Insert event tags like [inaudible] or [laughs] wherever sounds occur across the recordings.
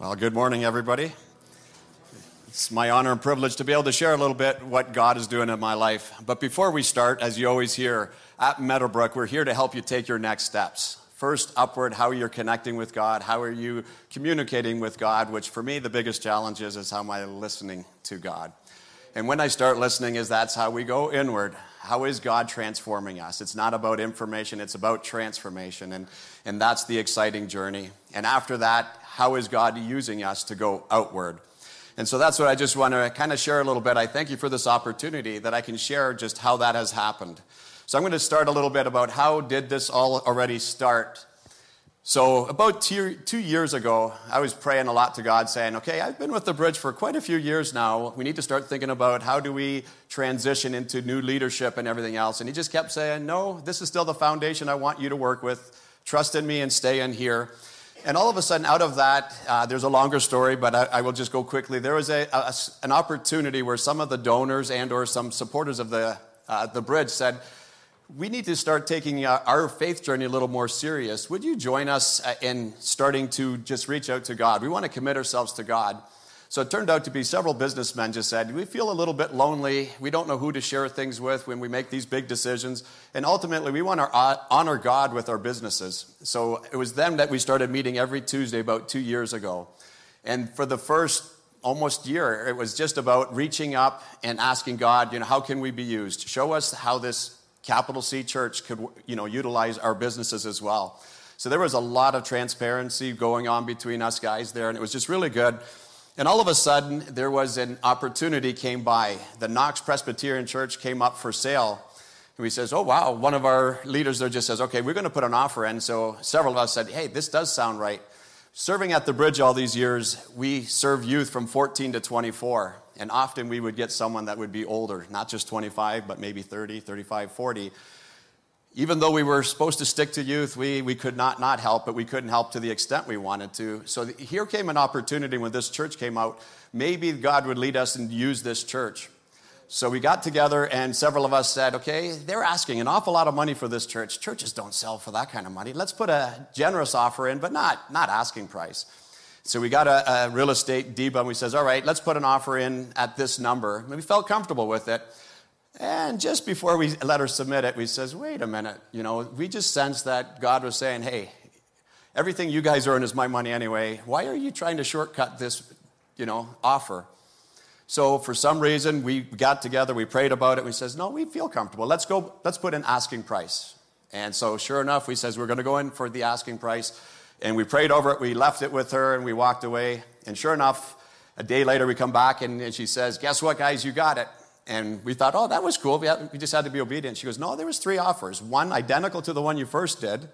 Well, good morning, everybody. It's my honor and privilege to be able to share a little bit what God is doing in my life. But before we start, as you always hear, at Meadowbrook, we're here to help you take your next steps. First, upward, how you're connecting with God, how are you communicating with God, which for me, the biggest challenge is, is how am I listening to God? And when I start listening, is that's how we go inward. How is God transforming us? It's not about information, it's about transformation. And, and that's the exciting journey. And after that, how is God using us to go outward? And so that's what I just want to kind of share a little bit. I thank you for this opportunity that I can share just how that has happened. So I'm going to start a little bit about how did this all already start. So about two, years ago, I was praying a lot to God, saying, "Okay, I've been with the bridge for quite a few years now. We need to start thinking about how do we transition into new leadership and everything else." And He just kept saying, "No, this is still the foundation I want you to work with. Trust in me and stay in here." And all of a sudden, out of that, uh, there's a longer story, but I, I, will just go quickly. There was a, a, an opportunity where some of the donors and/or some supporters of the uh, the bridge said, "We need to start taking uh, our faith journey a little more serious. Would you join us uh, in starting to just reach out to God? We want to commit ourselves to God." So it turned out to be several businessmen just said, We feel a little bit lonely. We don't know who to share things with when we make these big decisions. And ultimately, we want to honor God with our businesses. So it was them that we started meeting every Tuesday about two years ago. And for the first almost year, it was just about reaching up and asking God, you know, how can we be used? Show us how this capital C church could, you know, utilize our businesses as well. So there was a lot of transparency going on between us guys there, and it was just really good. And all of a sudden, there was an opportunity came by. The Knox Presbyterian Church came up for sale. And he says, oh, wow. One of our leaders there just says, okay, we're going to put an offer in. So several of us said, hey, this does sound right. Serving at the bridge all these years, we serve youth from 14 to 24. And often we would get someone that would be older, not just 25, but maybe 30, 35, 40 even though we were supposed to stick to youth, we, we could not not help, but we couldn't help to the extent we wanted to. So the, here came an opportunity when this church came out. Maybe God would lead us and use this church. So we got together, and several of us said, okay, they're asking an awful lot of money for this church. Churches don't sell for that kind of money. Let's put a generous offer in, but not, not asking price. So we got a, a real estate deed, and we says, all right, let's put an offer in at this number. And we felt comfortable with it. And just before we let her submit it, we says, wait a minute, you know, we just sensed that God was saying, hey, everything you guys earn is my money anyway. Why are you trying to shortcut this, you know, offer? So for some reason, we got together, we prayed about it, we says, no, we feel comfortable. Let's go, let's put an asking price. And so sure enough, we says, we're going to go in for the asking price. And we prayed over it, we left it with her, and we walked away. And sure enough, a day later, we come back, and, and she says, guess what, guys, you got it. And we thought, oh, that was cool. We, had, we just had to be obedient. She goes, no, there was three offers. One identical to the one you first did.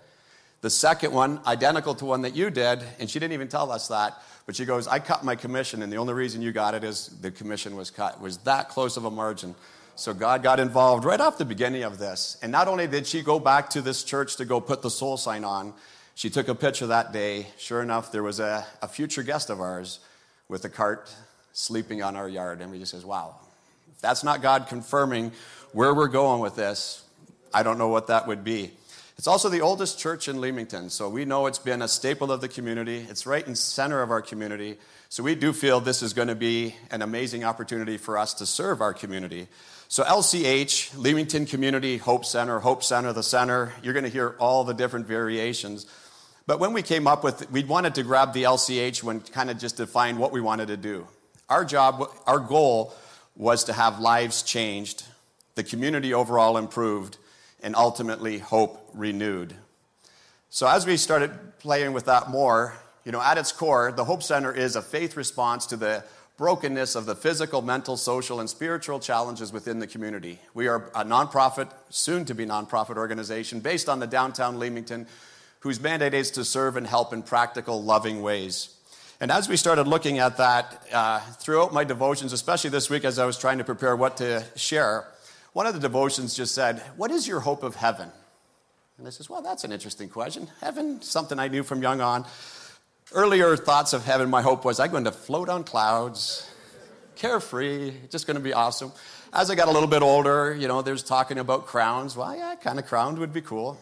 The second one identical to one that you did. And she didn't even tell us that. But she goes, I cut my commission, and the only reason you got it is the commission was cut. It was that close of a margin. So God got involved right off the beginning of this. And not only did she go back to this church to go put the soul sign on, she took a picture that day. Sure enough, there was a, a future guest of ours with a cart sleeping on our yard. And we just says, wow, that's not God confirming where we're going with this, I don't know what that would be. It's also the oldest church in Leamington, so we know it's been a staple of the community. It's right in center of our community. So we do feel this is going to be an amazing opportunity for us to serve our community. So LCH, Leamington Community Hope Center, Hope Center, the center, you're going to hear all the different variations. But when we came up with, we wanted to grab the LCH when kind of just define what we wanted to do. Our job, our goal was to have lives changed, the community overall improved, and ultimately hope renewed. So, as we started playing with that more, you know, at its core, the Hope Center is a faith response to the brokenness of the physical, mental, social, and spiritual challenges within the community. We are a nonprofit, soon to be nonprofit organization based on the downtown Leamington, whose mandate is to serve and help in practical, loving ways. And as we started looking at that uh, throughout my devotions, especially this week as I was trying to prepare what to share, one of the devotions just said, What is your hope of heaven? And I says, Well, that's an interesting question. Heaven, something I knew from young on. Earlier thoughts of heaven, my hope was I'm going to float on clouds, carefree, just going to be awesome. As I got a little bit older, you know, there's talking about crowns. Well, yeah, kind of crown would be cool.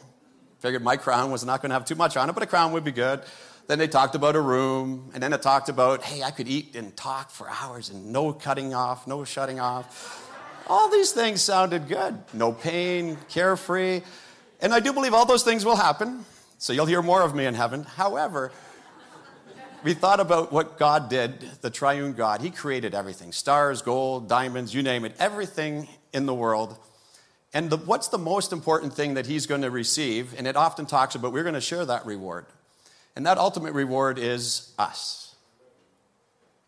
Figured my crown was not going to have too much on it, but a crown would be good Then they talked about a room, and then it talked about, hey, I could eat and talk for hours and no cutting off, no shutting off. All these things sounded good. No pain, carefree. And I do believe all those things will happen. So you'll hear more of me in heaven. However, we thought about what God did, the triune God. He created everything stars, gold, diamonds, you name it, everything in the world. And the, what's the most important thing that He's going to receive? And it often talks about we're going to share that reward. And that ultimate reward is us.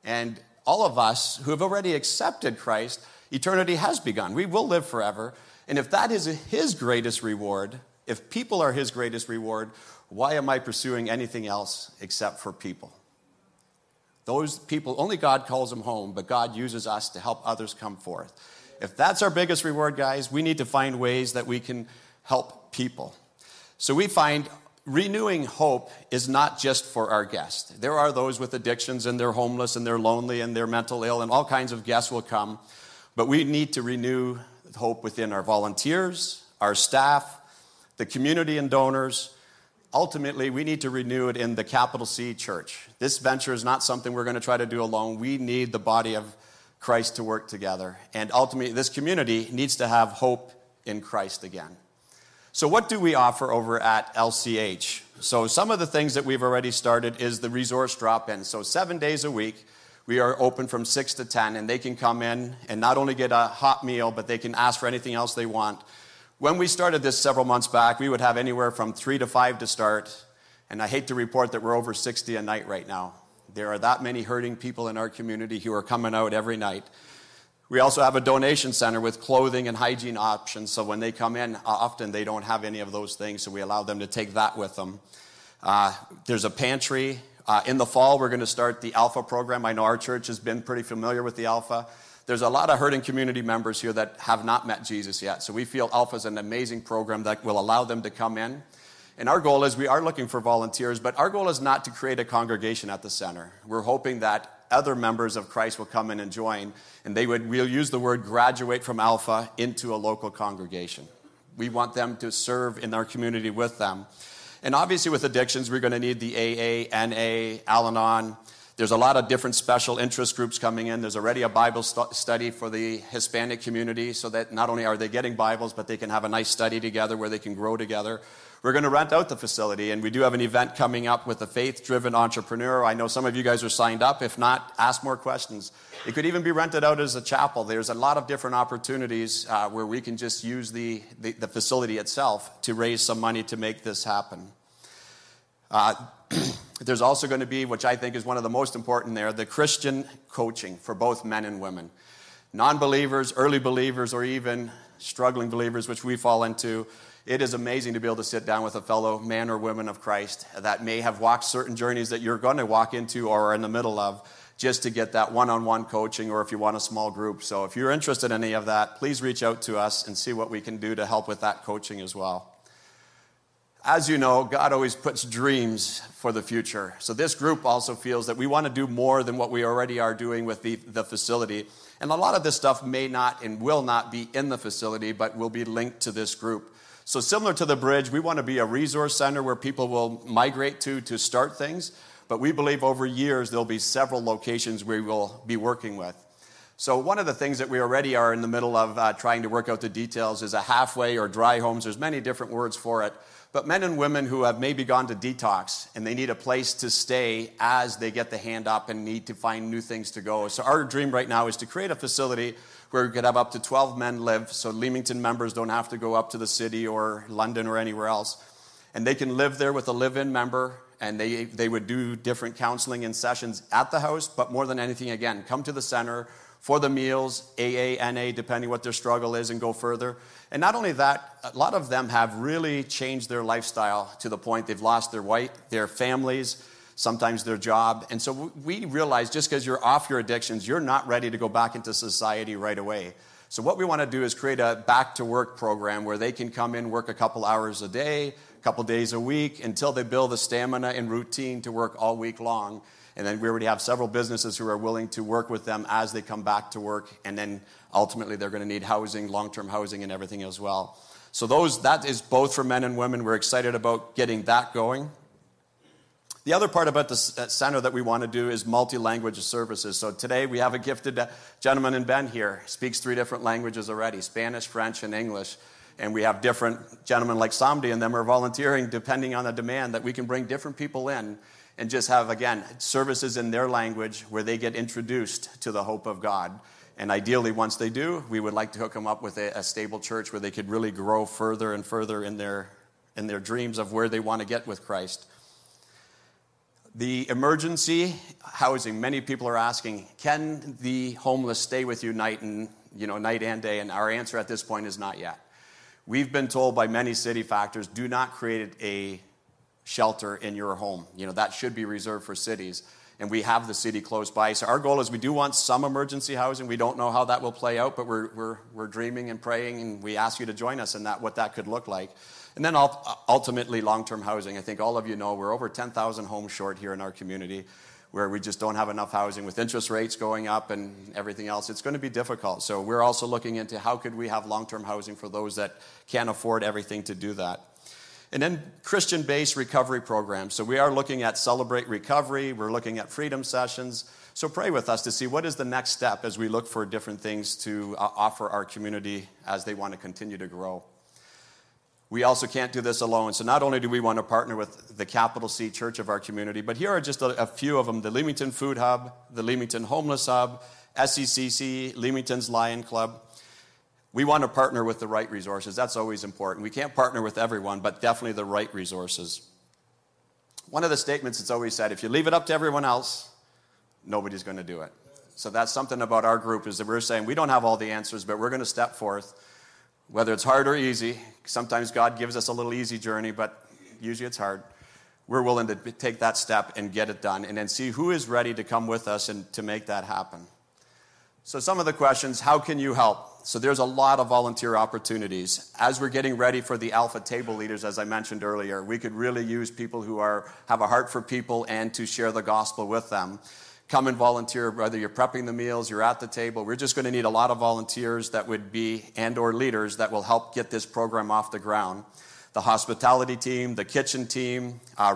And all of us who have already accepted Christ, eternity has begun. We will live forever. And if that is His greatest reward, if people are His greatest reward, why am I pursuing anything else except for people? Those people, only God calls them home, but God uses us to help others come forth. If that's our biggest reward, guys, we need to find ways that we can help people. So we find renewing hope is not just for our guests. There are those with addictions and they're homeless and they're lonely and they're mental ill, and all kinds of guests will come. But we need to renew hope within our volunteers, our staff, the community and donors, ultimately, we need to renew it in the capital C church. This venture is not something we're going to try to do alone. We need the body of Christ to work together. And ultimately, this community needs to have hope in Christ again. So, what do we offer over at LCH? So, some of the things that we've already started is the resource drop in. So, seven days a week, we are open from 6 to 10, and they can come in and not only get a hot meal, but they can ask for anything else they want. When we started this several months back, we would have anywhere from three to five to start. And I hate to report that we're over 60 a night right now. There are that many hurting people in our community who are coming out every night. We also have a donation center with clothing and hygiene options. So when they come in, often they don't have any of those things. So we allow them to take that with them. Uh, there's a pantry. Uh, in the fall, we're going to start the Alpha program. I know our church has been pretty familiar with the Alpha. There's a lot of hurting community members here that have not met Jesus yet. So we feel Alpha is an amazing program that will allow them to come in. And our goal is we are looking for volunteers, but our goal is not to create a congregation at the center. We're hoping that other members of Christ will come in and join, and they would, we'll use the word graduate from Alpha into a local congregation. We want them to serve in our community with them. And obviously, with addictions, we're going to need the AA, NA, Al Anon. There's a lot of different special interest groups coming in. There's already a Bible st- study for the Hispanic community so that not only are they getting Bibles, but they can have a nice study together where they can grow together. We're going to rent out the facility, and we do have an event coming up with a faith driven entrepreneur. I know some of you guys are signed up. If not, ask more questions. It could even be rented out as a chapel. There's a lot of different opportunities uh, where we can just use the, the, the, facility itself to raise some money to make this happen. Uh, [clears throat] There's also going to be, which I think is one of the most important there, the Christian coaching for both men and women. Non believers, early believers, or even struggling believers, which we fall into. It is amazing to be able to sit down with a fellow man or woman of Christ that may have walked certain journeys that you're going to walk into or are in the middle of just to get that one on one coaching or if you want a small group. So if you're interested in any of that, please reach out to us and see what we can do to help with that coaching as well. As you know, God always puts dreams for the future. So this group also feels that we want to do more than what we already are doing with the, the facility. And a lot of this stuff may not and will not be in the facility, but will be linked to this group. So, similar to the bridge, we want to be a resource center where people will migrate to to start things. But we believe over years there'll be several locations we will be working with. So, one of the things that we already are in the middle of uh, trying to work out the details is a halfway or dry homes. There's many different words for it but men and women who have maybe gone to detox and they need a place to stay as they get the hand up and need to find new things to go. So, our dream right now is to create a facility where we could have up to 12 men live so Leamington members don't have to go up to the city or London or anywhere else. And they can live there with a live in member and they, they would do different counseling and sessions at the house, but more than anything, again, come to the center for the meals, AA, NA, depending what their struggle is, and go further. And not only that, a lot of them have really changed their lifestyle to the point they've lost their white, their families, sometimes their job. And so we realize just because you're off your addictions, you're not ready to go back into society right away. So what we want to do is create a back to work program where they can come in, work a couple hours a day, a couple days a week until they build the stamina and routine to work all week long. And then we already have several businesses who are willing to work with them as they come back to work. And then ultimately they're going to need housing, long term housing, and everything as well. So those that is both for men and women. We're excited about getting that going. The other part about the uh, center that we want to do is multi language services. So today we have a gifted uh, gentleman in Ben here, speaks three different languages already Spanish, French, and English. And we have different gentlemen like Samdi and them are volunteering depending on the demand that we can bring different people in and just have, again, services in their language where they get introduced to the hope of God. And ideally, once they do, we would like to hook them up with a, a stable church where they could really grow further and further in their, in their dreams of where they want to get with Christ. The emergency housing, many people are asking, can the homeless stay with you night and, you know, night and day? And our answer at this point is not yet. We've been told by many city factors, do not create a shelter in your home. You know, that should be reserved for cities. And we have the city close by. So our goal is we do want some emergency housing. We don't know how that will play out, but we're, we're, we're dreaming and praying, and we ask you to join us in that, what that could look like. And then ultimately, long term housing. I think all of you know we're over 10,000 homes short here in our community where we just don't have enough housing with interest rates going up and everything else. It's going to be difficult. So we're also looking into how could we have long term housing for those that can't afford everything to do that. And then Christian based recovery programs. So we are looking at Celebrate Recovery, we're looking at freedom sessions. So pray with us to see what is the next step as we look for different things to uh, offer our community as they want to continue to grow we also can't do this alone. So, not only do we want to partner with the capital C church of our community, but here are just a, a few of them the Leamington Food Hub, the Leamington Homeless Hub, SCCC, Leamington's Lion Club. We want to partner with the right resources. That's always important. We can't partner with everyone, but definitely the right resources. One of the statements that's always said if you leave it up to everyone else, nobody's going to do it. So, that's something about our group is that we're saying we don't have all the answers, but we're going to step forth whether it's hard or easy. Sometimes God gives us a little easy journey, but usually it's hard. We're willing to take that step and get it done and then see who is ready to come with us and to make that happen. So, some of the questions how can you help? So, there's a lot of volunteer opportunities. As we're getting ready for the Alpha Table Leaders, as I mentioned earlier, we could really use people who are, have a heart for people and to share the gospel with them come and volunteer whether you're prepping the meals you're at the table. We're just going to need a lot of volunteers that would be and or leaders that will help get this program off the ground. The hospitality team the kitchen team uh,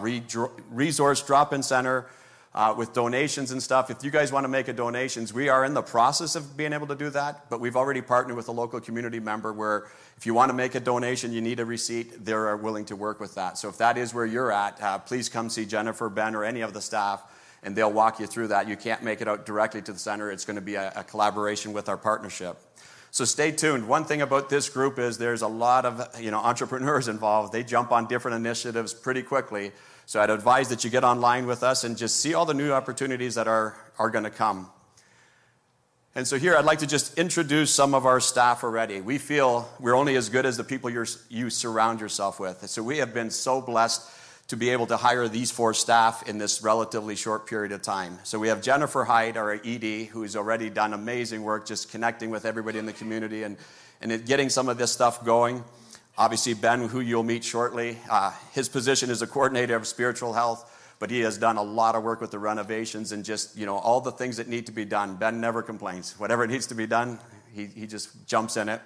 resource drop-in center uh, with donations and stuff. If you guys want to make a donations we are in the process of being able to do that but we've already partnered with a local community member where if you want to make a donation you need a receipt they're willing to work with that. So if that is where you're at uh, please come see jennifer ben or any of the staff and they'll walk you through that. You can't make it out directly to the center, it's going to be a, a collaboration with our partnership. So stay tuned. One thing about this group is there's a lot of you know, entrepreneurs involved. They jump on different initiatives pretty quickly. So I'd advise that you get online with us and just see all the new opportunities that are, are going to come. And so here I'd like to just introduce some of our staff already. We feel we're only as good as the people you surround yourself with. So we have been so blessed to be able to hire these four staff in this relatively short period of time. So we have Jennifer Hyde, our ED, who's already done amazing work just connecting with everybody in the community and, and getting some of this stuff going. Obviously, Ben, who you'll meet shortly, uh, his position is a coordinator of spiritual health, but he has done a lot of work with the renovations and just, you know, all the things that need to be done. Ben never complains. Whatever needs to be done, he, he just jumps in it.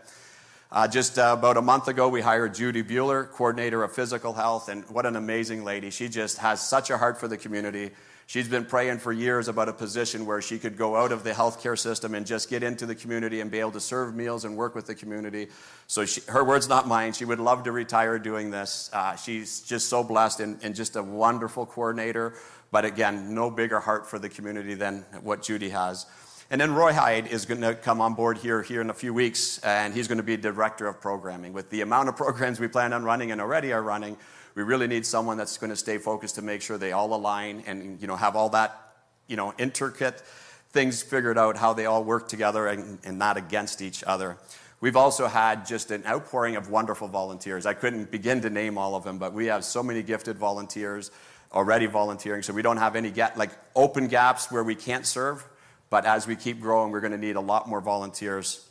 Uh, just uh, about a month ago, we hired Judy Bueller, coordinator of physical health, and what an amazing lady. She just has such a heart for the community. She's been praying for years about a position where she could go out of the healthcare system and just get into the community and be able to serve meals and work with the community. So, she, her words, not mine. She would love to retire doing this. Uh, she's just so blessed and, and just a wonderful coordinator. But again, no bigger heart for the community than what Judy has. And then Roy Hyde is going to come on board here, here in a few weeks, and he's going to be director of programming. With the amount of programs we plan on running and already are running, we really need someone that's going to stay focused to make sure they all align and you know have all that you know intricate things figured out how they all work together and, and not against each other. We've also had just an outpouring of wonderful volunteers. I couldn't begin to name all of them, but we have so many gifted volunteers already volunteering, so we don't have any get, like open gaps where we can't serve but as we keep growing, we're going to need a lot more volunteers.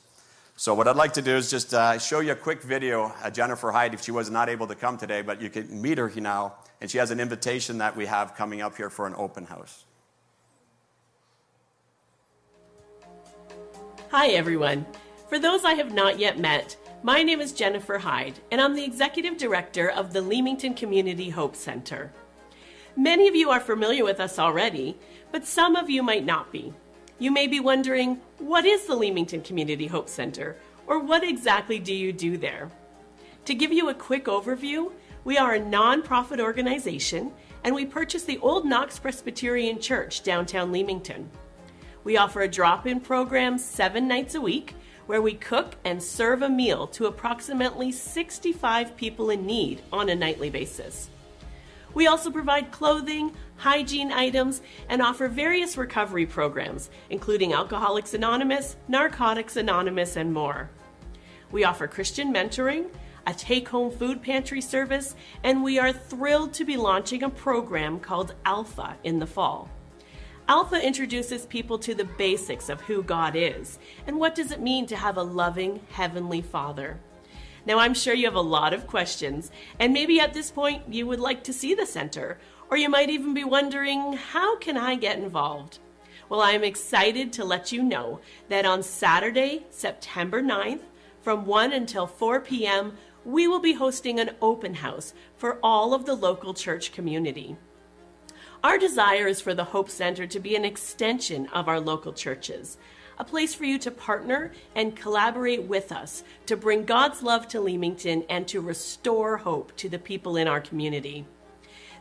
So, what I'd like to do is just uh, show you a quick video of Jennifer Hyde if she was not able to come today, but you can meet her now. And she has an invitation that we have coming up here for an open house. Hi, everyone. For those I have not yet met, my name is Jennifer Hyde, and I'm the Executive Director of the Leamington Community Hope Center. Many of you are familiar with us already, but some of you might not be. You may be wondering, what is the Leamington Community Hope Center, or what exactly do you do there? To give you a quick overview, we are a nonprofit organization and we purchased the Old Knox Presbyterian Church downtown Leamington. We offer a drop in program seven nights a week where we cook and serve a meal to approximately 65 people in need on a nightly basis. We also provide clothing, hygiene items, and offer various recovery programs, including Alcoholics Anonymous, Narcotics Anonymous, and more. We offer Christian mentoring, a take home food pantry service, and we are thrilled to be launching a program called Alpha in the fall. Alpha introduces people to the basics of who God is and what does it mean to have a loving Heavenly Father. Now, I'm sure you have a lot of questions, and maybe at this point you would like to see the center, or you might even be wondering, how can I get involved? Well, I'm excited to let you know that on Saturday, September 9th, from 1 until 4 p.m., we will be hosting an open house for all of the local church community. Our desire is for the Hope Center to be an extension of our local churches, a place for you to partner and collaborate with us to bring God's love to Leamington and to restore hope to the people in our community.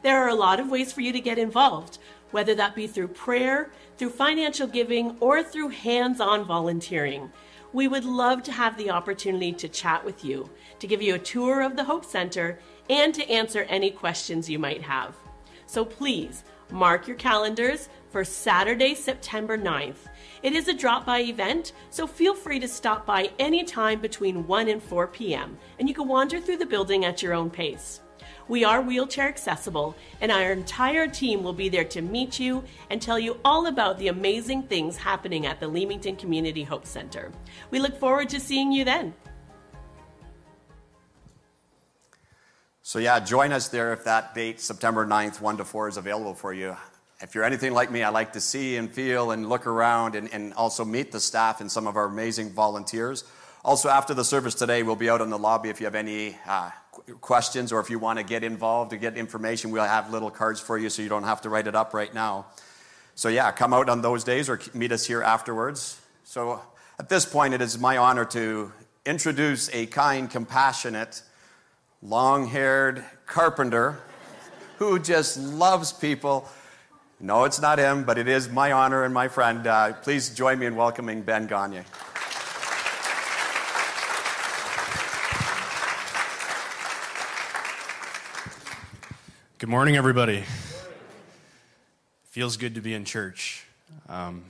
There are a lot of ways for you to get involved, whether that be through prayer, through financial giving, or through hands on volunteering. We would love to have the opportunity to chat with you, to give you a tour of the Hope Center, and to answer any questions you might have. So please mark your calendars for Saturday, September 9th. It is a drop by event, so feel free to stop by anytime between 1 and 4 p.m., and you can wander through the building at your own pace. We are wheelchair accessible, and our entire team will be there to meet you and tell you all about the amazing things happening at the Leamington Community Hope Center. We look forward to seeing you then. So, yeah, join us there if that date, September 9th, 1 to 4, is available for you. If you're anything like me, I like to see and feel and look around and, and also meet the staff and some of our amazing volunteers. Also, after the service today, we'll be out in the lobby if you have any uh, questions or if you want to get involved or get information, we'll have little cards for you so you don't have to write it up right now. So, yeah, come out on those days or meet us here afterwards. So, at this point, it is my honor to introduce a kind, compassionate, long haired carpenter [laughs] who just loves people. No, it's not him, but it is my honor and my friend. Uh, please join me in welcoming Ben Gagne. Good morning, everybody. Feels good to be in church. Um,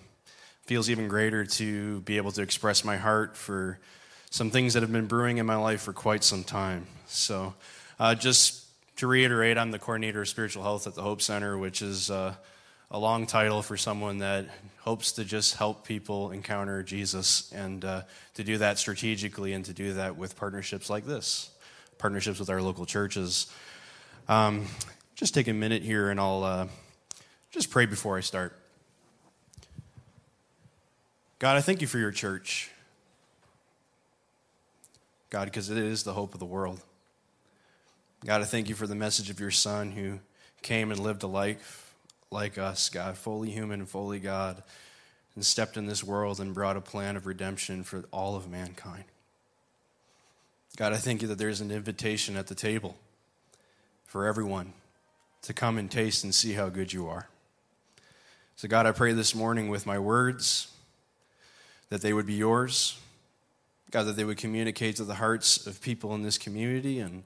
feels even greater to be able to express my heart for some things that have been brewing in my life for quite some time. So, uh, just to reiterate, I'm the coordinator of spiritual health at the Hope Center, which is uh, a long title for someone that hopes to just help people encounter Jesus and uh, to do that strategically and to do that with partnerships like this, partnerships with our local churches. Um, just take a minute here and I'll uh, just pray before I start. God, I thank you for your church. God, because it is the hope of the world. God, I thank you for the message of your Son who came and lived a life like us, God, fully human and fully God, and stepped in this world and brought a plan of redemption for all of mankind. God, I thank you that there's an invitation at the table for everyone to come and taste and see how good you are. So, God, I pray this morning with my words that they would be yours. God, that they would communicate to the hearts of people in this community and,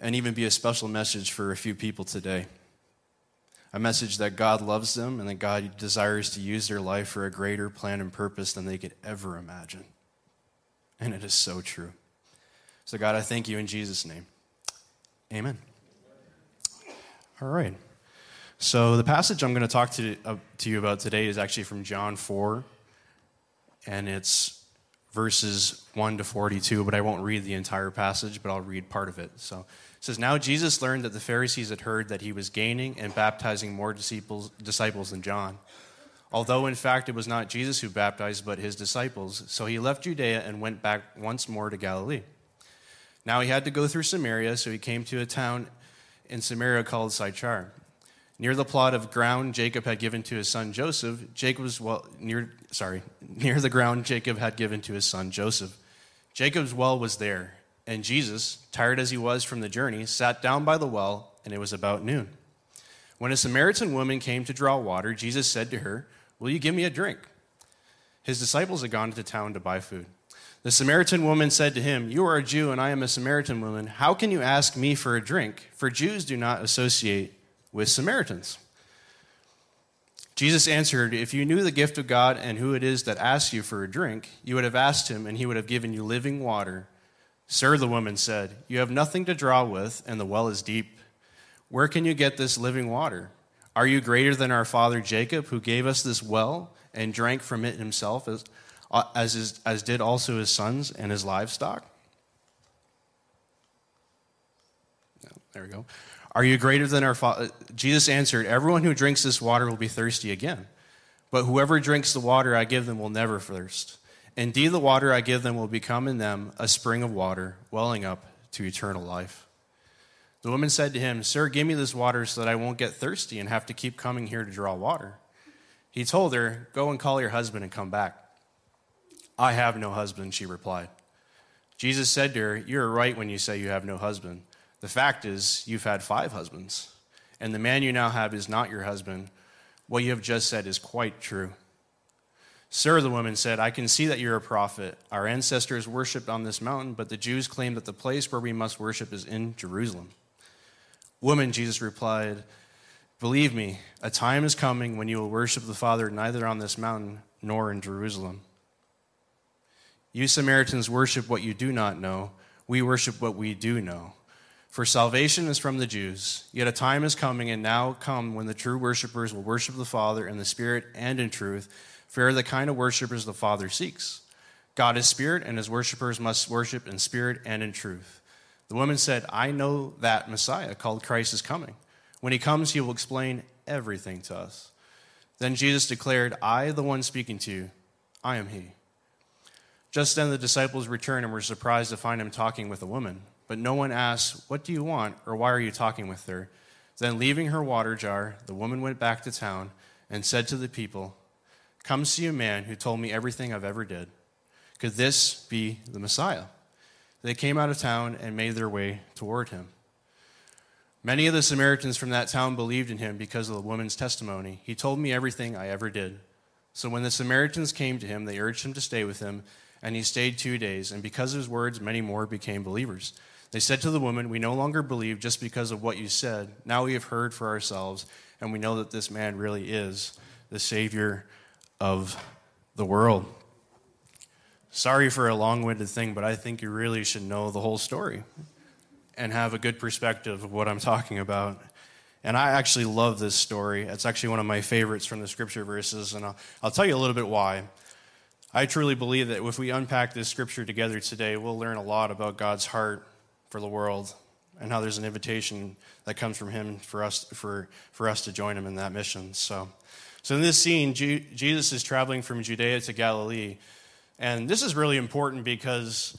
and even be a special message for a few people today. A message that God loves them and that God desires to use their life for a greater plan and purpose than they could ever imagine. And it is so true. So, God, I thank you in Jesus' name. Amen. All right. So the passage I'm going to talk to, uh, to you about today is actually from John 4, and it's verses 1 to 42, but I won't read the entire passage, but I'll read part of it. So it says, Now Jesus learned that the Pharisees had heard that he was gaining and baptizing more disciples, disciples than John. Although, in fact, it was not Jesus who baptized, but his disciples. So he left Judea and went back once more to Galilee. Now he had to go through Samaria, so he came to a town in Samaria called Sychar, Near the plot of ground Jacob had given to his son Joseph, Jacob's well near sorry, [laughs] near the ground Jacob had given to his son Joseph. Jacob's well was there, and Jesus, tired as he was from the journey, sat down by the well, and it was about noon. When a Samaritan woman came to draw water, Jesus said to her, Will you give me a drink? His disciples had gone into town to buy food. The Samaritan woman said to him, You are a Jew, and I am a Samaritan woman. How can you ask me for a drink? For Jews do not associate with Samaritans. Jesus answered, If you knew the gift of God and who it is that asks you for a drink, you would have asked him, and he would have given you living water. Sir, the woman said, You have nothing to draw with, and the well is deep. Where can you get this living water? Are you greater than our father Jacob, who gave us this well and drank from it himself, as, as, is, as did also his sons and his livestock? there we go. Are you greater than our father? Uh, Jesus answered, Everyone who drinks this water will be thirsty again. But whoever drinks the water I give them will never thirst. Indeed, the water I give them will become in them a spring of water, welling up to eternal life. The woman said to him, Sir, give me this water so that I won't get thirsty and have to keep coming here to draw water. He told her, Go and call your husband and come back. I have no husband, she replied. Jesus said to her, You are right when you say you have no husband. The fact is, you've had five husbands, and the man you now have is not your husband. What you have just said is quite true. Sir, the woman said, I can see that you're a prophet. Our ancestors worshipped on this mountain, but the Jews claim that the place where we must worship is in Jerusalem. Woman, Jesus replied, Believe me, a time is coming when you will worship the Father neither on this mountain nor in Jerusalem. You Samaritans worship what you do not know. We worship what we do know. For salvation is from the Jews. Yet a time is coming, and now come, when the true worshippers will worship the Father in the Spirit and in truth, for are the kind of worshippers the Father seeks. God is Spirit, and his worshippers must worship in spirit and in truth. The woman said, I know that Messiah, called Christ, is coming. When he comes, he will explain everything to us. Then Jesus declared, I, the one speaking to you, I am he. Just then the disciples returned and were surprised to find him talking with a woman. But no one asked, What do you want, or why are you talking with her? Then, leaving her water jar, the woman went back to town and said to the people, Come see a man who told me everything I've ever did. Could this be the Messiah? They came out of town and made their way toward him. Many of the Samaritans from that town believed in him because of the woman's testimony. He told me everything I ever did. So when the Samaritans came to him, they urged him to stay with them, and he stayed two days. And because of his words, many more became believers. They said to the woman, We no longer believe just because of what you said. Now we have heard for ourselves, and we know that this man really is the Savior of the world. Sorry for a long winded thing, but I think you really should know the whole story and have a good perspective of what I'm talking about. And I actually love this story. It's actually one of my favorites from the scripture verses, and I'll, I'll tell you a little bit why. I truly believe that if we unpack this scripture together today, we'll learn a lot about God's heart for the world and how there's an invitation that comes from him for us for, for us to join him in that mission. So so in this scene jesus is traveling from judea to galilee. And this is really important because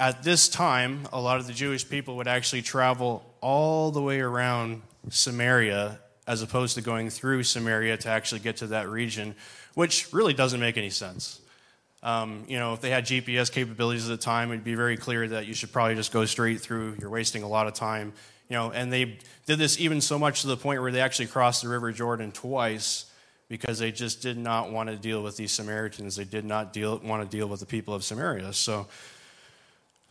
at this time a lot of the jewish people would actually travel all the way around samaria as opposed to going through samaria to actually get to that region which really doesn't make any sense um, you know, if they had GPS capabilities at the time, it'd be very clear that you should probably just go straight through. You're wasting a lot of time. You know, and they did this even so much to the point where they actually crossed the River Jordan twice because they just did not want to deal with these Samaritans. They did not deal, want to deal with the people of Samaria. So,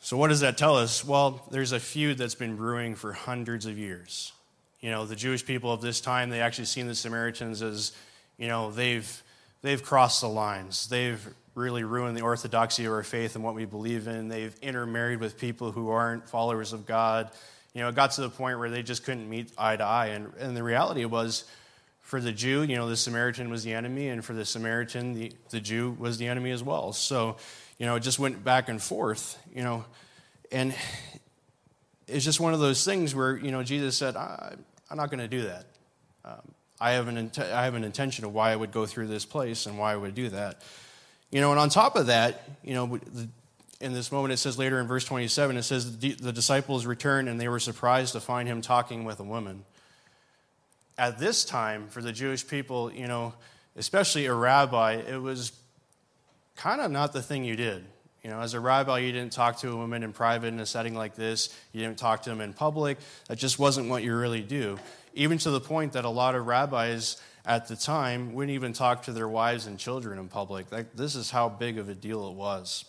so what does that tell us? Well, there's a feud that's been brewing for hundreds of years. You know, the Jewish people of this time, they actually seen the Samaritans as, you know, they've they've crossed the lines. They've really ruined the orthodoxy of our faith and what we believe in. They've intermarried with people who aren't followers of God. You know, it got to the point where they just couldn't meet eye to eye. And, and the reality was, for the Jew, you know, the Samaritan was the enemy, and for the Samaritan, the, the Jew was the enemy as well. So, you know, it just went back and forth, you know. And it's just one of those things where, you know, Jesus said, I, am not going to do that. Um, I, have an int- I have an intention of why I would go through this place and why I would do that. You know, and on top of that, you know, in this moment it says later in verse 27, it says the disciples returned and they were surprised to find him talking with a woman. at this time, for the Jewish people, you know, especially a rabbi, it was kind of not the thing you did. You know, as a rabbi, you didn't talk to a woman in private in a setting like this. You didn't talk to them in public. That just wasn't what you really do. Even to the point that a lot of rabbis at the time wouldn't even talk to their wives and children in public. Like, this is how big of a deal it was.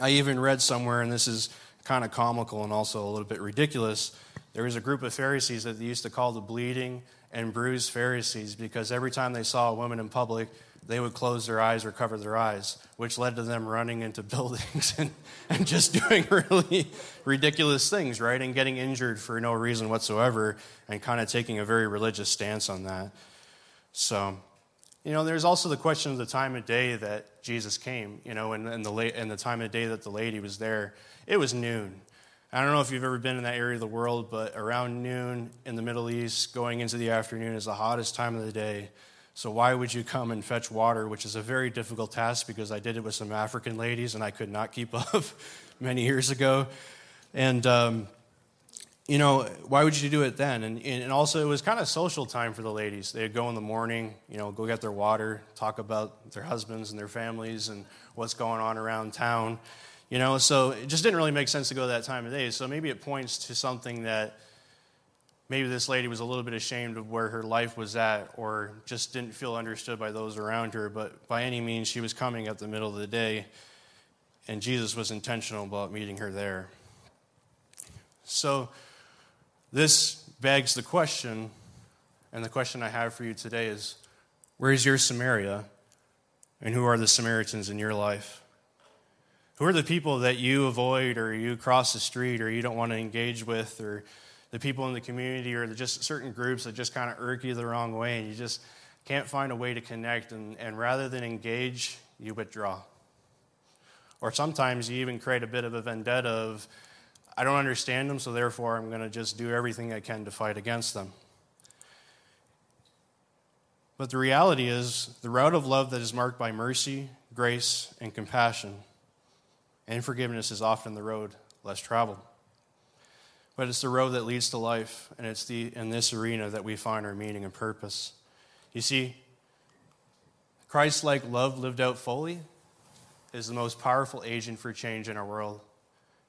I even read somewhere, and this is kind of comical and also a little bit ridiculous. There was a group of Pharisees that they used to call the bleeding and bruised Pharisees because every time they saw a woman in public, they would close their eyes or cover their eyes, which led to them running into [laughs] buildings and, and just doing [laughs] really ridiculous things, right? And getting injured for no reason whatsoever and kind of taking a very religious stance on that. So, you know, there's also the question of the time of day that Jesus came, you know, and, and, the, la- and the time of day that the lady was there. It was noon. I don't know if you've ever been in that area of the world, but around noon in the Middle East, going into the afternoon is the hottest time of the day. So, why would you come and fetch water, which is a very difficult task because I did it with some African ladies and I could not keep [laughs] up many years ago. And, um, you know, why would you do it then? And, and also, it was kind of social time for the ladies. They'd go in the morning, you know, go get their water, talk about their husbands and their families and what's going on around town. You know, so it just didn't really make sense to go that time of day. So maybe it points to something that maybe this lady was a little bit ashamed of where her life was at or just didn't feel understood by those around her. But by any means, she was coming at the middle of the day, and Jesus was intentional about meeting her there. So this begs the question, and the question I have for you today is where is your Samaria, and who are the Samaritans in your life? Who are the people that you avoid or you cross the street or you don't want to engage with or the people in the community or just certain groups that just kind of irk you the wrong way and you just can't find a way to connect and, and rather than engage, you withdraw. Or sometimes you even create a bit of a vendetta of, I don't understand them, so therefore I'm going to just do everything I can to fight against them. But the reality is, the route of love that is marked by mercy, grace, and compassion and forgiveness is often the road less traveled. But it's the road that leads to life, and it's the, in this arena that we find our meaning and purpose. You see, Christ like love lived out fully is the most powerful agent for change in our world.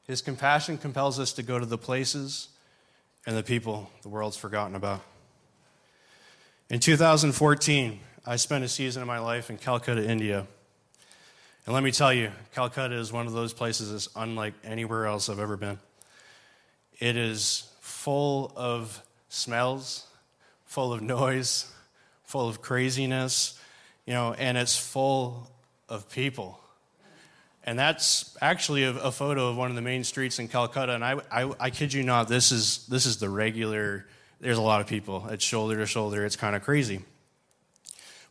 His compassion compels us to go to the places and the people the world's forgotten about. In 2014, I spent a season of my life in Calcutta, India. And let me tell you, Calcutta is one of those places that's unlike anywhere else I've ever been. It is full of smells, full of noise, full of craziness, you know, and it's full of people. And that's actually a, a photo of one of the main streets in Calcutta. And I, I, I kid you not, this is, this is the regular, there's a lot of people. It's shoulder to shoulder, it's kind of crazy.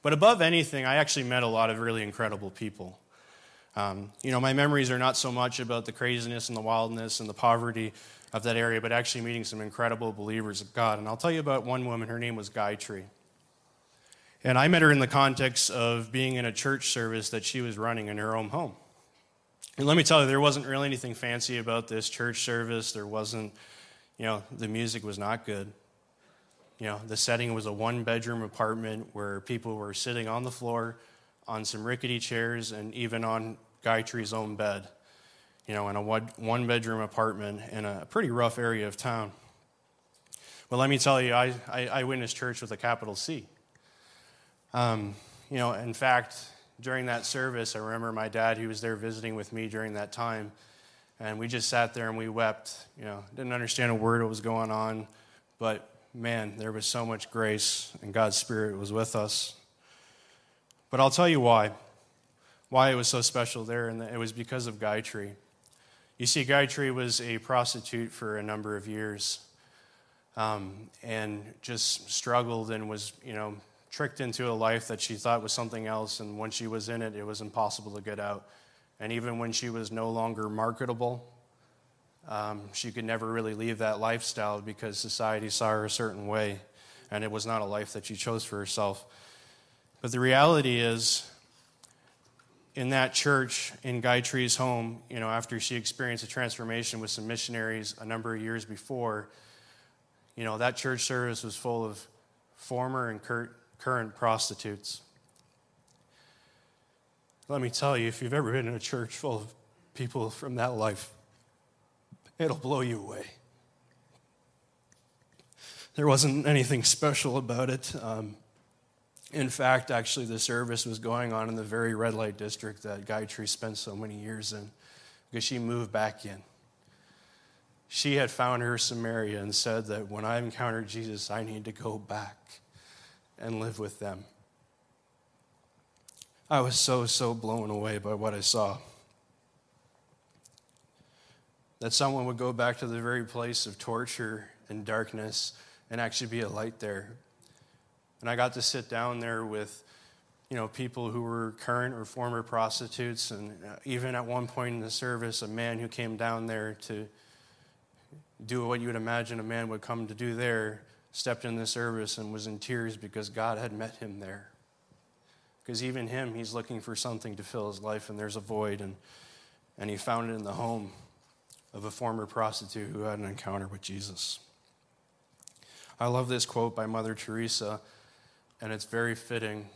But above anything, I actually met a lot of really incredible people. Um, you know, my memories are not so much about the craziness and the wildness and the poverty of that area, but actually meeting some incredible believers of God. And I'll tell you about one woman. Her name was Gayatri. And I met her in the context of being in a church service that she was running in her own home. And let me tell you, there wasn't really anything fancy about this church service. There wasn't, you know, the music was not good. You know, the setting was a one bedroom apartment where people were sitting on the floor on some rickety chairs and even on Gayatri's own bed, you know, in a one bedroom apartment in a pretty rough area of town. Well, let me tell you, I, I, I witnessed church with a capital C. Um, you know, in fact, during that service, I remember my dad, he was there visiting with me during that time, and we just sat there and we wept. You know, didn't understand a word what was going on, but man, there was so much grace, and God's Spirit was with us. But I'll tell you why. Why it was so special there, and it was because of Gayatri. You see, Gayatri was a prostitute for a number of years um, and just struggled and was, you know, tricked into a life that she thought was something else, and when she was in it, it was impossible to get out. And even when she was no longer marketable, um, she could never really leave that lifestyle because society saw her a certain way, and it was not a life that she chose for herself. But the reality is, in that church in Gayatri's home, you know, after she experienced a transformation with some missionaries a number of years before, you know, that church service was full of former and current prostitutes. Let me tell you, if you've ever been in a church full of people from that life, it'll blow you away. There wasn't anything special about it. Um, in fact, actually, the service was going on in the very red light district that Gayatri spent so many years in because she moved back in. She had found her Samaria and said that when I encountered Jesus, I need to go back and live with them. I was so, so blown away by what I saw. That someone would go back to the very place of torture and darkness and actually be a light there. And I got to sit down there with, you know, people who were current or former prostitutes, and uh, even at one point in the service, a man who came down there to do what you would imagine a man would come to do there stepped in the service and was in tears because God had met him there. Because even him, he's looking for something to fill his life, and there's a void, and, and he found it in the home of a former prostitute who had an encounter with Jesus. I love this quote by Mother Teresa, and it's very fitting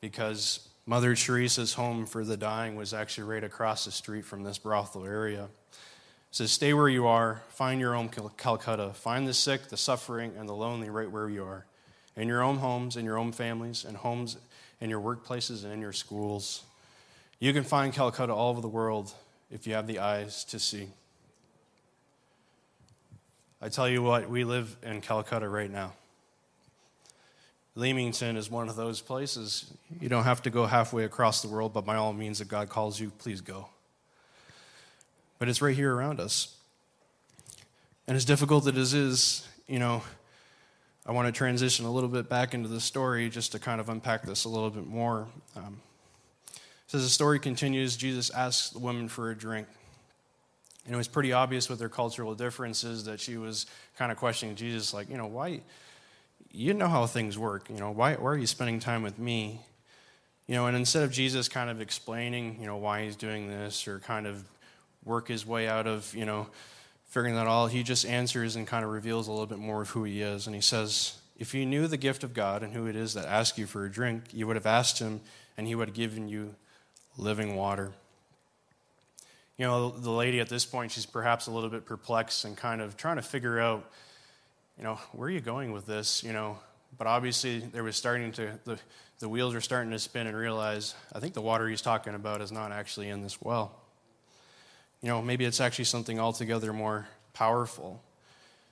because Mother Teresa's home for the dying was actually right across the street from this brothel area. It says, Stay where you are, find your own Calcutta, find the sick, the suffering, and the lonely right where you are. In your own homes, in your own families, and homes in your workplaces and in your schools. You can find Calcutta all over the world if you have the eyes to see. I tell you what, we live in Calcutta right now. Leamington is one of those places. You don't have to go halfway across the world, but by all means, if God calls you, please go. But it's right here around us. And as difficult as it is, you know, I want to transition a little bit back into the story just to kind of unpack this a little bit more. Um, so as the story continues, Jesus asks the woman for a drink. And it was pretty obvious with their cultural differences that she was kind of questioning Jesus, like, you know, why, you know how things work, you know, why, why are you spending time with me? You know, and instead of Jesus kind of explaining, you know, why he's doing this or kind of work his way out of, you know, figuring that all, he just answers and kind of reveals a little bit more of who he is. And he says, If you knew the gift of God and who it is that asks you for a drink, you would have asked him, and he would have given you living water. You know, the lady at this point, she's perhaps a little bit perplexed and kind of trying to figure out, you know, where are you going with this? You know, but obviously there was starting to, the, the wheels are starting to spin and realize, I think the water he's talking about is not actually in this well. You know, maybe it's actually something altogether more powerful.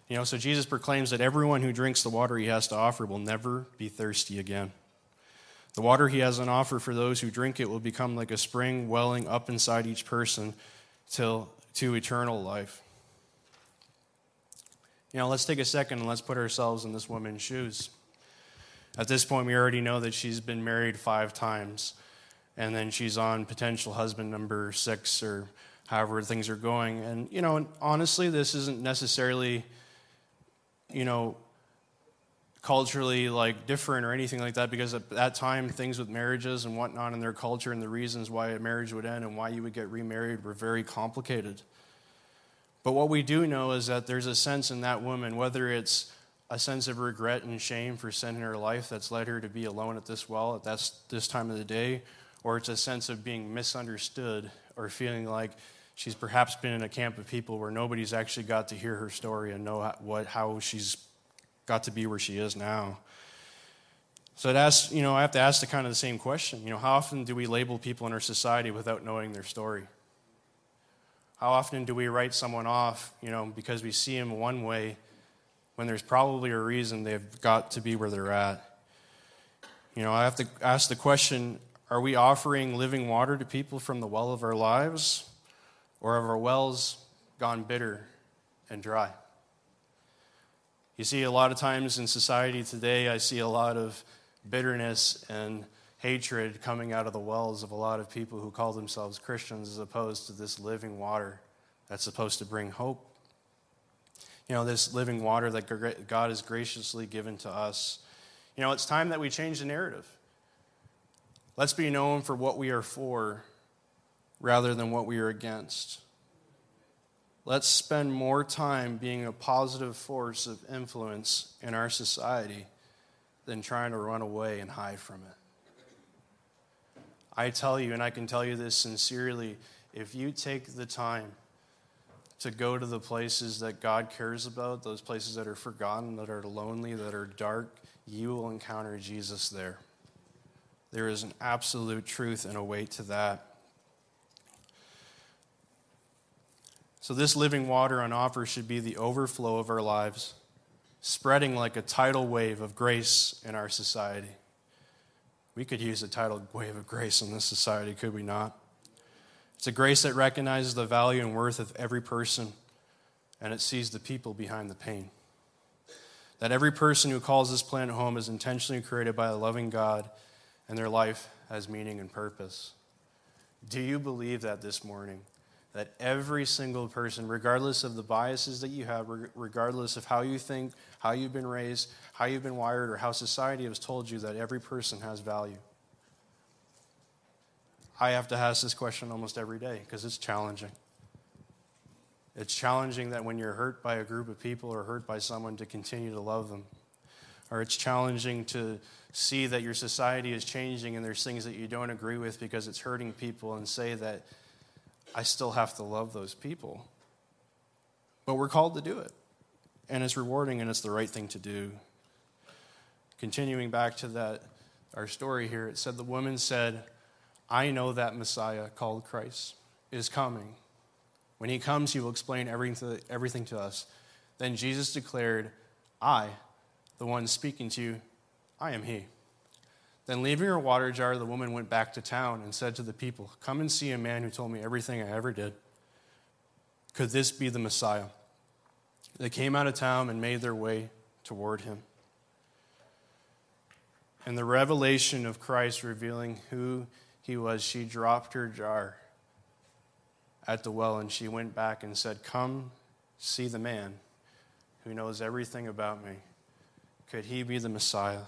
You know, so Jesus proclaims that everyone who drinks the water he has to offer will never be thirsty again. The water he has on offer for those who drink it will become like a spring welling up inside each person till to eternal life. You know, let's take a second and let's put ourselves in this woman's shoes. At this point, we already know that she's been married five times, and then she's on potential husband number six or however things are going. And, you know, honestly, this isn't necessarily, you know, culturally like different or anything like that because at that time things with marriages and whatnot in their culture and the reasons why a marriage would end and why you would get remarried were very complicated but what we do know is that there's a sense in that woman whether it's a sense of regret and shame for sending her life that's led her to be alone at this well at that's this time of the day or it's a sense of being misunderstood or feeling like she's perhaps been in a camp of people where nobody's actually got to hear her story and know what how she's got to be where she is now. So it asks, you know, I have to ask the kind of the same question. You know, how often do we label people in our society without knowing their story? How often do we write someone off, you know, because we see them one way when there's probably a reason they've got to be where they're at? You know, I have to ask the question are we offering living water to people from the well of our lives, or have our wells gone bitter and dry? You see, a lot of times in society today, I see a lot of bitterness and hatred coming out of the wells of a lot of people who call themselves Christians as opposed to this living water that's supposed to bring hope. You know, this living water that God has graciously given to us. You know, it's time that we change the narrative. Let's be known for what we are for rather than what we are against. Let's spend more time being a positive force of influence in our society than trying to run away and hide from it. I tell you, and I can tell you this sincerely, if you take the time to go to the places that God cares about, those places that are forgotten, that are lonely, that are dark, you will encounter Jesus there. There is an absolute truth and a weight to that. So, this living water on offer should be the overflow of our lives, spreading like a tidal wave of grace in our society. We could use a tidal wave of grace in this society, could we not? It's a grace that recognizes the value and worth of every person, and it sees the people behind the pain. That every person who calls this planet home is intentionally created by a loving God, and their life has meaning and purpose. Do you believe that this morning? that every single person, regardless of the biases that you have, regardless of how you think, how you've been raised, how you've been wired, or how society has told you that every person has value. I have to ask this question almost every day because it's challenging. It's challenging that when you're hurt by a group of people or hurt by someone to continue to love them. Or it's challenging to see that your society is changing and there's things that you don't agree with because it's hurting people and say that I still have to love those people. But we're called to do it. And it's rewarding and it's the right thing to do. Continuing back to that our story here, it said the woman said, I know that Messiah called Christ is coming. When he comes, he will explain everything to, everything to us. Then Jesus declared, I, the one speaking to you, I am he. Then, leaving her water jar, the woman went back to town and said to the people, Come and see a man who told me everything I ever did. Could this be the Messiah? They came out of town and made their way toward him. And the revelation of Christ revealing who he was, she dropped her jar at the well and she went back and said, Come see the man who knows everything about me. Could he be the Messiah?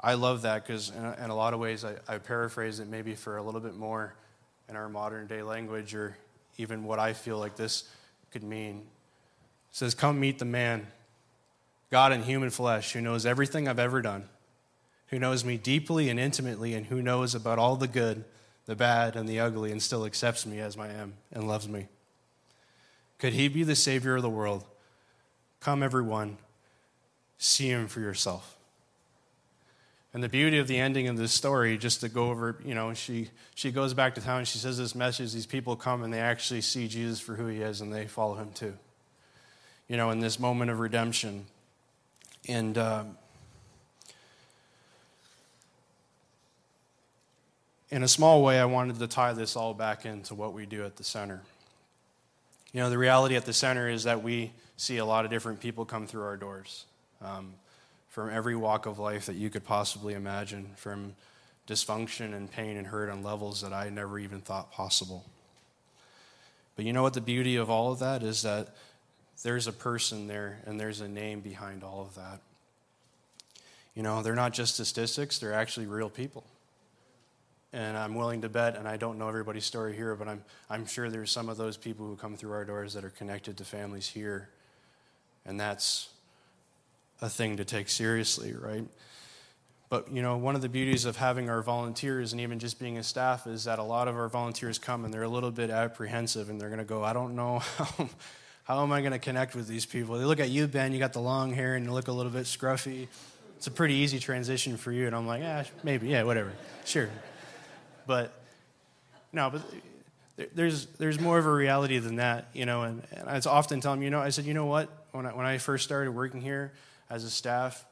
I love that because, in, in, a lot of ways, I, I paraphrase it maybe for a little bit more in our modern day language or even what I feel like this could mean. It says, Come meet the man, God in human flesh, who knows everything I've ever done, who knows me deeply and intimately, and who knows about all the good, the bad, and the ugly, and still accepts me as I am and loves me. Could he be the Savior of the world? Come, everyone, see him for yourself. And the beauty of the ending of this story, just to go over, you know, she, she goes back to town, she says this message, these people come and they actually see Jesus for who he is and they follow him too. You know, in this moment of redemption. And um, in a small way, I wanted to tie this all back into what we do at the center. You know, the reality at the center is that we see a lot of different people come through our doors. Um, from every walk of life that you could possibly imagine, from dysfunction and pain and hurt on levels that I never even thought possible. But you know what the beauty of all of that is that there's a person there and there's a name behind all of that. You know, they're not just statistics, they're actually real people. And I'm willing to bet, and I don't know everybody's story here, but I'm, I'm sure there's some of those people who come through our doors that are connected to families here. And that's a thing to take seriously, right? But you know, one of the beauties of having our volunteers and even just being a staff is that a lot of our volunteers come and they're a little bit apprehensive and they're going to go, I don't know [laughs] how, how am I going to connect with these people? They look at you, Ben, you got the long hair and you look a little bit scruffy. It's a pretty easy transition for you. And I'm like, yeah, maybe, yeah, whatever, sure. But no, but there's there's more of a reality than that, you know. And, and I often tell them, you know, I said, you know what? When I, when I first started working here, as a staff,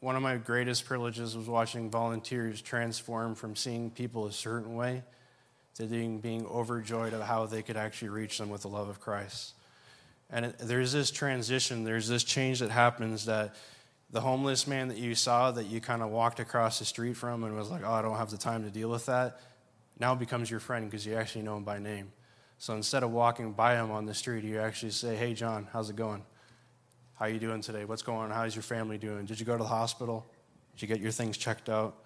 one of my greatest privileges was watching volunteers transform from seeing people a certain way to being, being overjoyed of how they could actually reach them with the love of Christ. And it, there's this transition, there's this change that happens that the homeless man that you saw that you kind of walked across the street from and was like, oh, I don't have the time to deal with that, now becomes your friend because you actually know him by name. So instead of walking by him on the street, you actually say, hey, John, how's it going? How you doing today? What's going on? How's your family doing? Did you go to the hospital? Did you get your things checked out?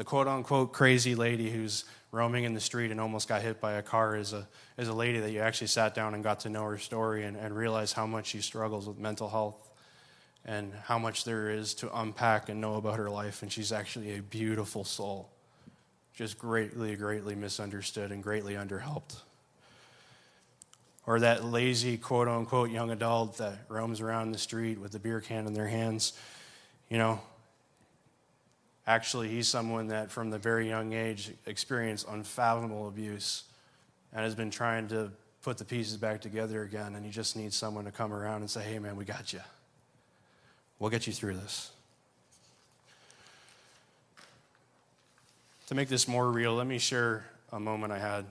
the quote unquote crazy lady who's roaming in the street and almost got hit by a car is a, is a lady that you actually sat down and got to know her story and, and realized how much she struggles with mental health and how much there is to unpack and know about her life. And she's actually a beautiful soul, just greatly, greatly misunderstood and greatly underhelped. Or that lazy, quote unquote, young adult that roams around the street with a beer can in their hands. You know, actually, he's someone that from the very young age experienced unfathomable abuse and has been trying to put the pieces back together again. And he just needs someone to come around and say, hey, man, we got you. We'll get you through this. To make this more real, let me share a moment I had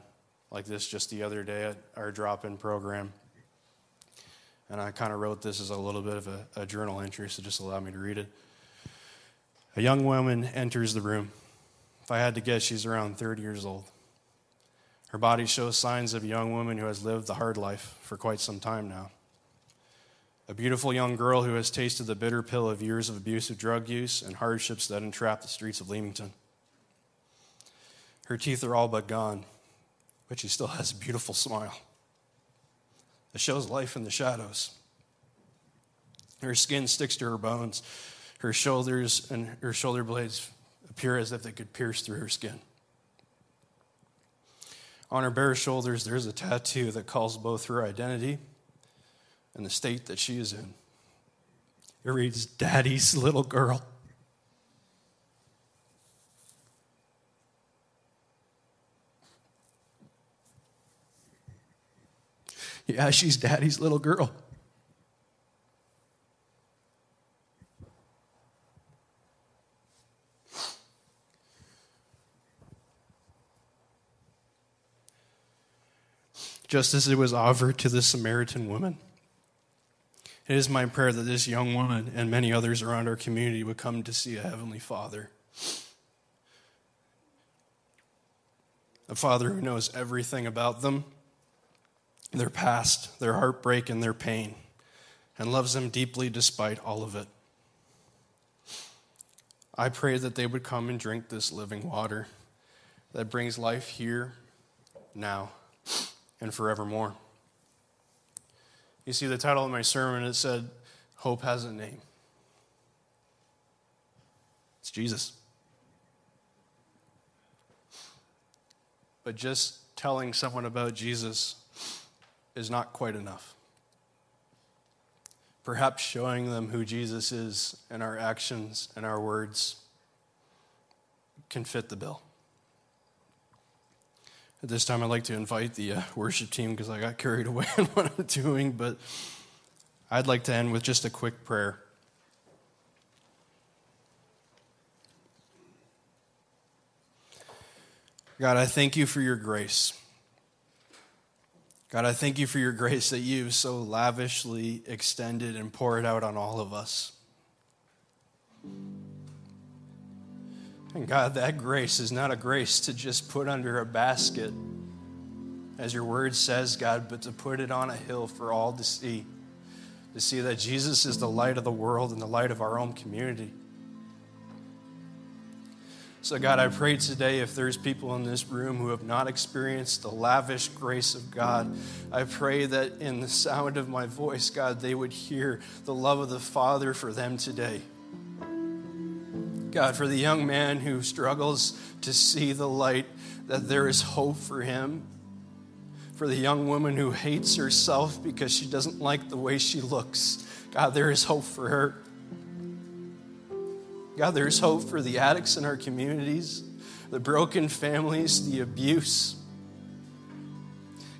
like this just the other day at our drop in program. And I kind of wrote this as a little bit of a, a, journal entry, so just allow me to read it. A young woman enters the room. If I had to guess, she's around 30 years old. Her body shows signs of a young woman who has lived the hard life for quite some time now. A beautiful young girl who has tasted the bitter pill of years of abusive drug use and hardships that entrap the streets of Leamington. Her teeth are all but gone, but she still has a beautiful smile that shows life in the shadows. Her skin sticks to her bones. Her shoulders and her shoulder blades appear as if they could pierce through her skin. On her bare shoulders, there's a tattoo that calls both her identity and the state that she is in. It reads, Daddy's little girl. Yeah, she's daddy's little girl. Just as it was offered to the Samaritan woman. It is my prayer that this young woman and many others around our community would come to see a Heavenly Father. A Father who knows everything about them their past, their heartbreak, and their pain, and loves them deeply despite all of it. I pray that they would come and drink this living water that brings life here, now, and forevermore. You see, the title of my sermon, it said, Hope has a name. It's Jesus. But just telling someone about Jesus is not quite enough. Perhaps showing them who Jesus is in our actions and our words can fit the bill. At this time, I'd like to invite the uh, worship team because I got carried [laughs] away in what I'm doing, but I'd like to end with just a quick prayer. God, I thank you for your grace. God, I thank you for your grace that you've so lavishly extended and poured out on all of us. And God, that grace is not a grace to just put under a basket, as your word says, God, but to put it on a hill for all to see. To see that Jesus is the light of the world and the light of our own community. So, God, I pray today if there's people in this room who have not experienced the lavish grace of God, I pray that in the sound of my voice, God, they would hear the love of the Father for them today. God, for the young man who struggles to see the light, that there is hope for him. For the young woman who hates herself because she doesn't like the way she looks, God, there is hope for her. God, there's hope for the addicts in our communities, the broken families, the abuse.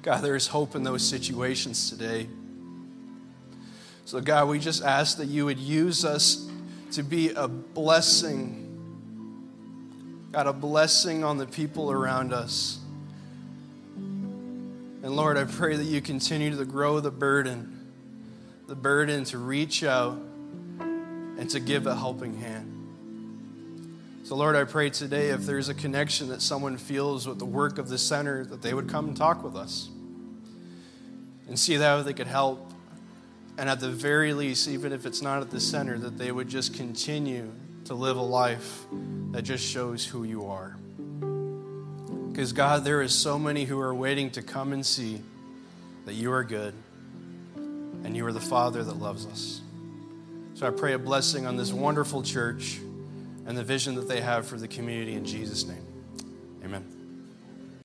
God, there is hope in those situations today. So, God, we just ask that you would use us to be a blessing. God, a blessing on the people around us. And Lord, I pray that you continue to grow the burden, the burden to reach out and to give a helping hand. So, Lord, I pray today if there's a connection that someone feels with the work of the center, that they would come and talk with us and see how they could help. And at the very least, even if it's not at the center, that they would just continue to live a life that just shows who you are. Because, God, there is so many who are waiting to come and see that you are good and you are the Father that loves us. So I pray a blessing on this wonderful church and the vision that they have for the community in Jesus' name. Amen.